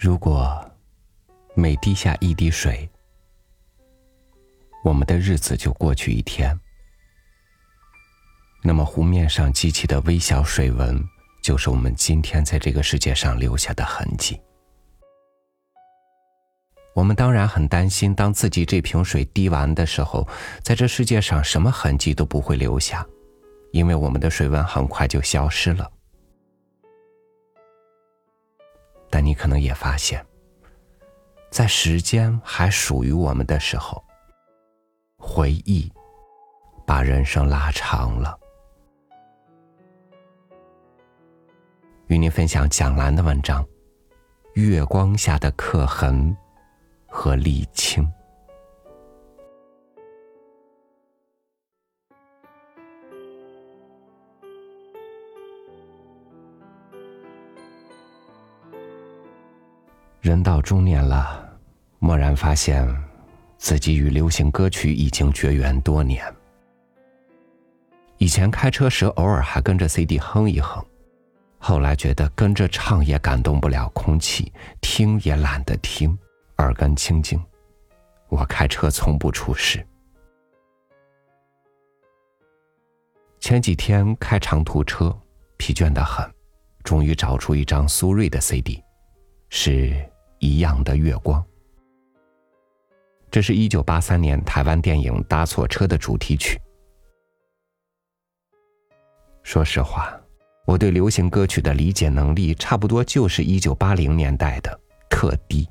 如果每滴下一滴水，我们的日子就过去一天，那么湖面上激起的微小水纹，就是我们今天在这个世界上留下的痕迹。我们当然很担心，当自己这瓶水滴完的时候，在这世界上什么痕迹都不会留下，因为我们的水纹很快就消失了。但你可能也发现，在时间还属于我们的时候，回忆把人生拉长了。与您分享蒋兰的文章《月光下的刻痕和沥青》。人到中年了，蓦然发现，自己与流行歌曲已经绝缘多年。以前开车时偶尔还跟着 CD 哼一哼，后来觉得跟着唱也感动不了空气，听也懒得听，耳根清净。我开车从不出事。前几天开长途车，疲倦的很，终于找出一张苏芮的 CD。是一样的月光。这是一九八三年台湾电影《搭错车》的主题曲。说实话，我对流行歌曲的理解能力差不多就是一九八零年代的特低。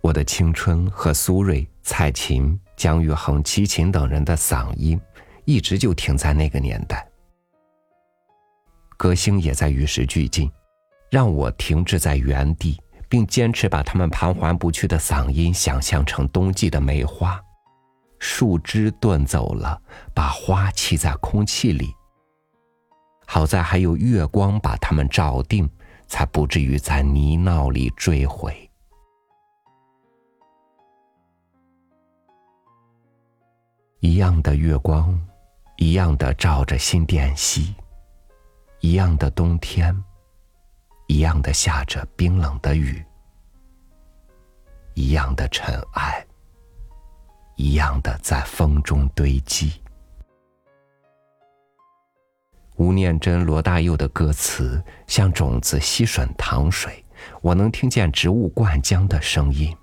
我的青春和苏芮、蔡琴、姜育恒、齐秦等人的嗓音，一直就停在那个年代。歌星也在与时俱进。让我停滞在原地，并坚持把他们盘桓不去的嗓音想象成冬季的梅花，树枝遁走了，把花栖在空气里。好在还有月光把它们照定，才不至于在泥淖里坠毁。一样的月光，一样的照着新店溪，一样的冬天。一样的下着冰冷的雨，一样的尘埃，一样的在风中堆积。吴念真、罗大佑的歌词像种子吸吮糖水，我能听见植物灌浆的声音。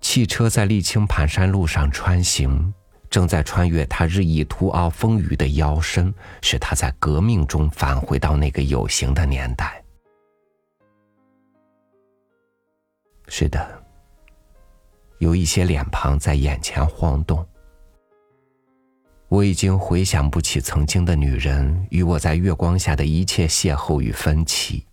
汽车在沥青盘山路上穿行。正在穿越他日益凸凹丰腴的腰身，使他在革命中返回到那个有形的年代。是的，有一些脸庞在眼前晃动。我已经回想不起曾经的女人与我在月光下的一切邂逅与分歧。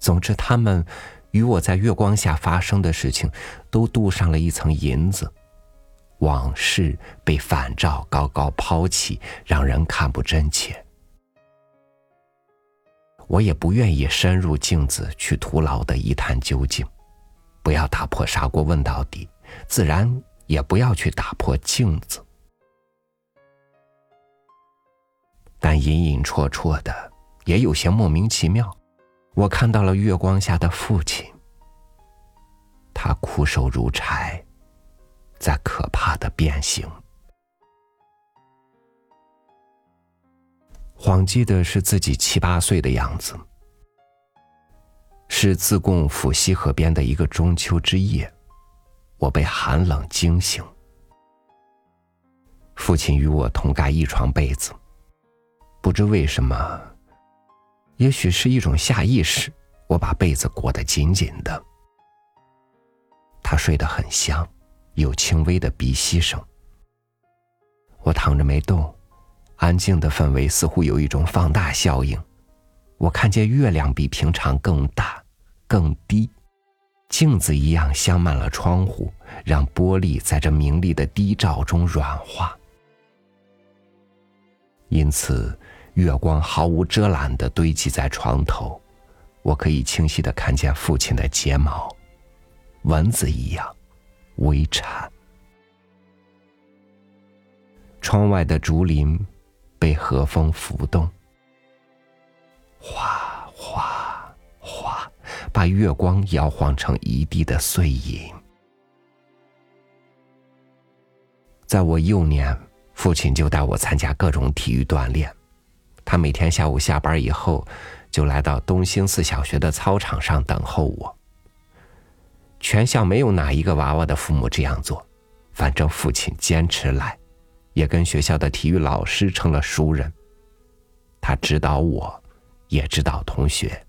总之，他们与我在月光下发生的事情，都镀上了一层银子。往事被反照高高抛起，让人看不真切。我也不愿意深入镜子去徒劳的一探究竟，不要打破砂锅问到底，自然也不要去打破镜子。但隐隐绰绰的，也有些莫名其妙。我看到了月光下的父亲，他枯瘦如柴。在可怕的变形，恍记的是自己七八岁的样子，是自贡府西河边的一个中秋之夜，我被寒冷惊醒，父亲与我同盖一床被子，不知为什么，也许是一种下意识，我把被子裹得紧紧的，他睡得很香。有轻微的鼻息声。我躺着没动，安静的氛围似乎有一种放大效应。我看见月亮比平常更大、更低，镜子一样镶满了窗户，让玻璃在这明丽的低照中软化。因此，月光毫无遮拦的堆积在床头，我可以清晰的看见父亲的睫毛，蚊子一样。微颤，窗外的竹林被和风拂动，哗哗哗，把月光摇晃成一地的碎影。在我幼年，父亲就带我参加各种体育锻炼。他每天下午下班以后，就来到东兴寺小学的操场上等候我。全校没有哪一个娃娃的父母这样做，反正父亲坚持来，也跟学校的体育老师成了熟人。他指导我，也指导同学。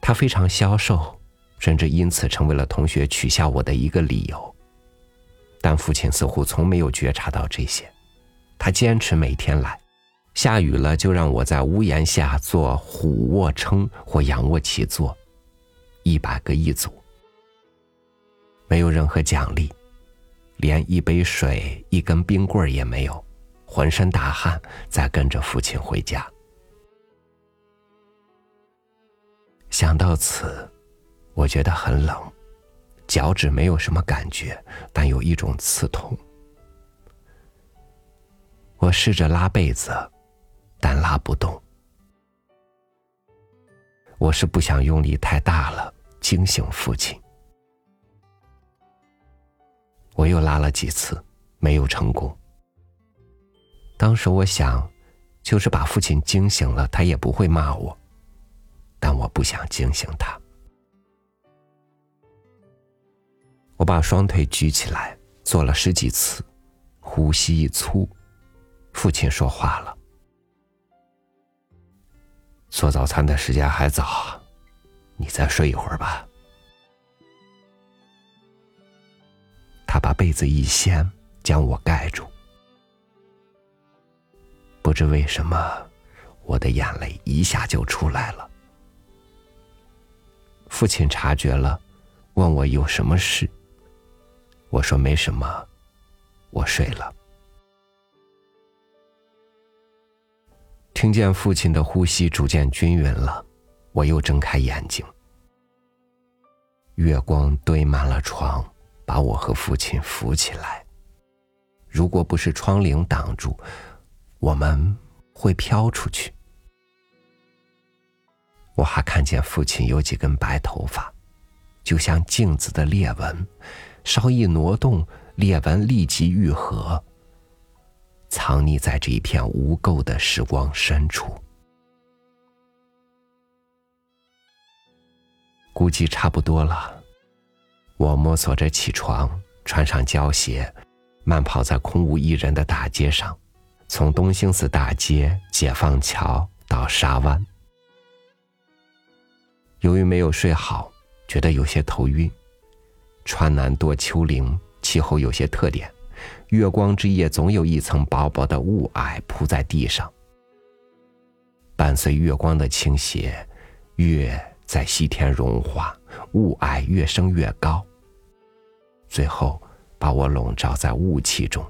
他非常消瘦，甚至因此成为了同学取笑我的一个理由。但父亲似乎从没有觉察到这些，他坚持每天来，下雨了就让我在屋檐下做俯卧撑或仰卧起坐，一百个一组，没有任何奖励，连一杯水、一根冰棍也没有，浑身大汗，再跟着父亲回家。想到此，我觉得很冷。脚趾没有什么感觉，但有一种刺痛。我试着拉被子，但拉不动。我是不想用力太大了，惊醒父亲。我又拉了几次，没有成功。当时我想，就是把父亲惊醒了，他也不会骂我。但我不想惊醒他。我把双腿举起来，做了十几次，呼吸一粗，父亲说话了：“做早餐的时间还早，再睡一会儿吧。”他把被子一掀，将我盖住。不知为什么，我的眼泪一下就出来了。父亲察觉了，问我有什么事。我说没什么，我睡了。听见父亲的呼吸逐渐均匀了，我又睁开眼睛。月光堆满了床，把我和父亲扶起来。如果不是窗棂挡住，我们会飘出去。我还看见父亲有几根白头发，就像镜子的裂纹。稍一挪动，裂纹立即愈合，藏匿在这一片无垢的时光深处。估计差不多了，我摸索着起床，穿上胶鞋，慢跑在空无一人的大街上，从东兴寺大街、解放桥到沙湾。由于没有睡好，觉得有些头晕。川南多丘陵，气候有些特点。月光之夜，总有一层薄薄的雾霭铺在地上。伴随月光的倾斜，月在西天融化，雾霭越升越高，最后把我笼罩在雾气中，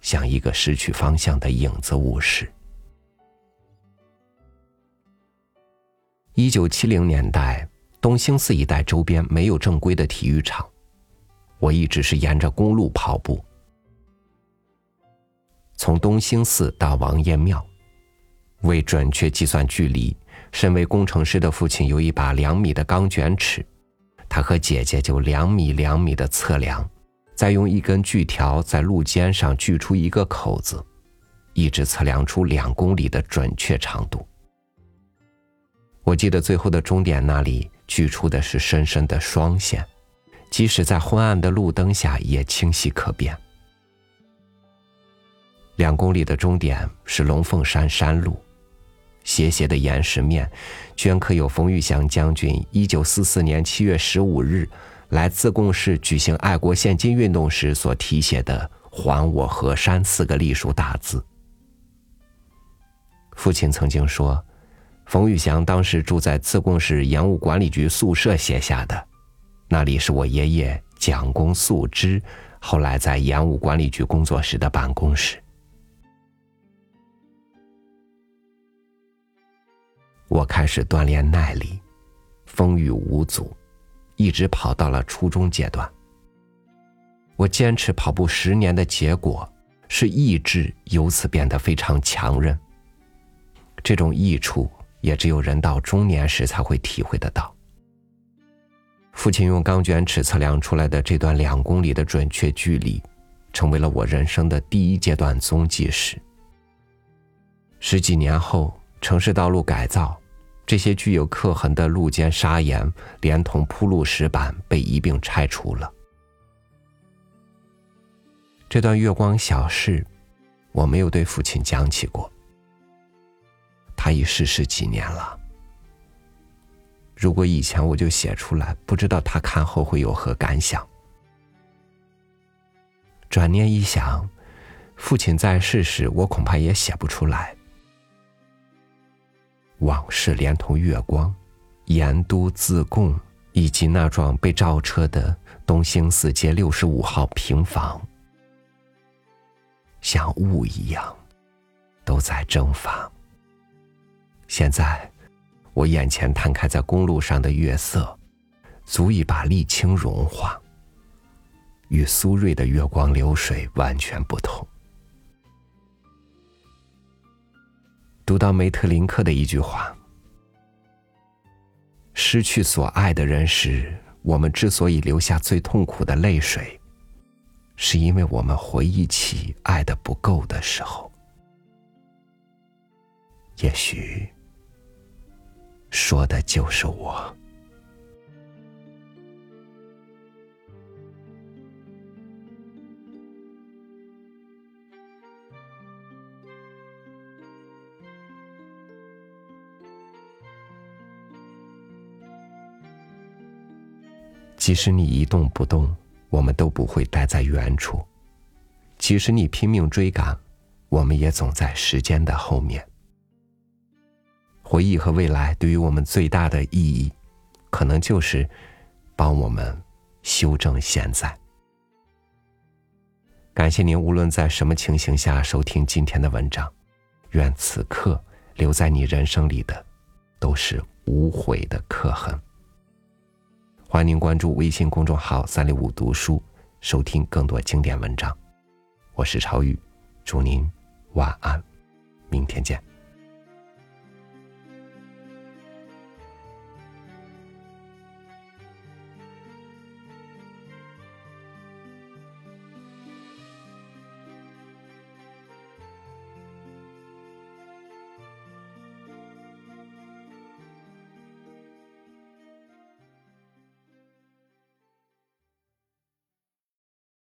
像一个失去方向的影子武士。一九七零年代。东兴寺一带周边没有正规的体育场，我一直是沿着公路跑步，从东兴寺到王爷庙。为准确计算距离，身为工程师的父亲有一把两米的钢卷尺，他和姐姐就两米两米的测量，再用一根锯条在路肩上锯出一个口子，一直测量出两公里的准确长度。我记得最后的终点那里。锯出的是深深的双线，即使在昏暗的路灯下也清晰可辨。两公里的终点是龙凤山山路，斜斜的岩石面，镌刻有冯玉祥将军一九四四年七月十五日来自贡市举行爱国献金运动时所题写的“还我河山”四个隶书大字。父亲曾经说。冯玉祥当时住在自贡市盐务管理局宿舍写下的，那里是我爷爷蒋公素之后来在盐务管理局工作时的办公室。我开始锻炼耐力，风雨无阻，一直跑到了初中阶段。我坚持跑步十年的结果是意志由此变得非常强韧。这种益处也只有人到中年时才会体会得到。父亲用钢卷尺测量出来的这段两公里的准确距离，成为了我人生的第一阶段踪迹史。十几年后，城市道路改造，这些具有刻痕的路肩砂岩连同铺路石板被一并拆除了。这段月光小事，我没有对父亲讲起过。他已逝世几年了。如果以前我就写出来，不知道他看后会有何感想。转念一想，父亲在世时，我恐怕也写不出来。往事连同月光、盐都自贡以及那幢被照车的东兴寺街六十五号平房，像雾一样，都在蒸发。现在，我眼前摊开在公路上的月色，足以把沥青融化，与苏芮的月光流水完全不同。读到梅特林克的一句话：“失去所爱的人时，我们之所以流下最痛苦的泪水，是因为我们回忆起爱的不够的时候。也许，说的就是我。”即使你一动不动，我们都不会待在原处；即使你拼命追赶，我们也总在时间的后面。回忆和未来对于我们最大的意义，可能就是帮我们修正现在。感谢您，无论在什么情形下收听今天的文章，愿此刻留在你人生里的，都是无悔的刻痕。欢迎您关注微信公众号“三六五读书”，收听更多经典文章。我是超宇，祝您晚安，明天见。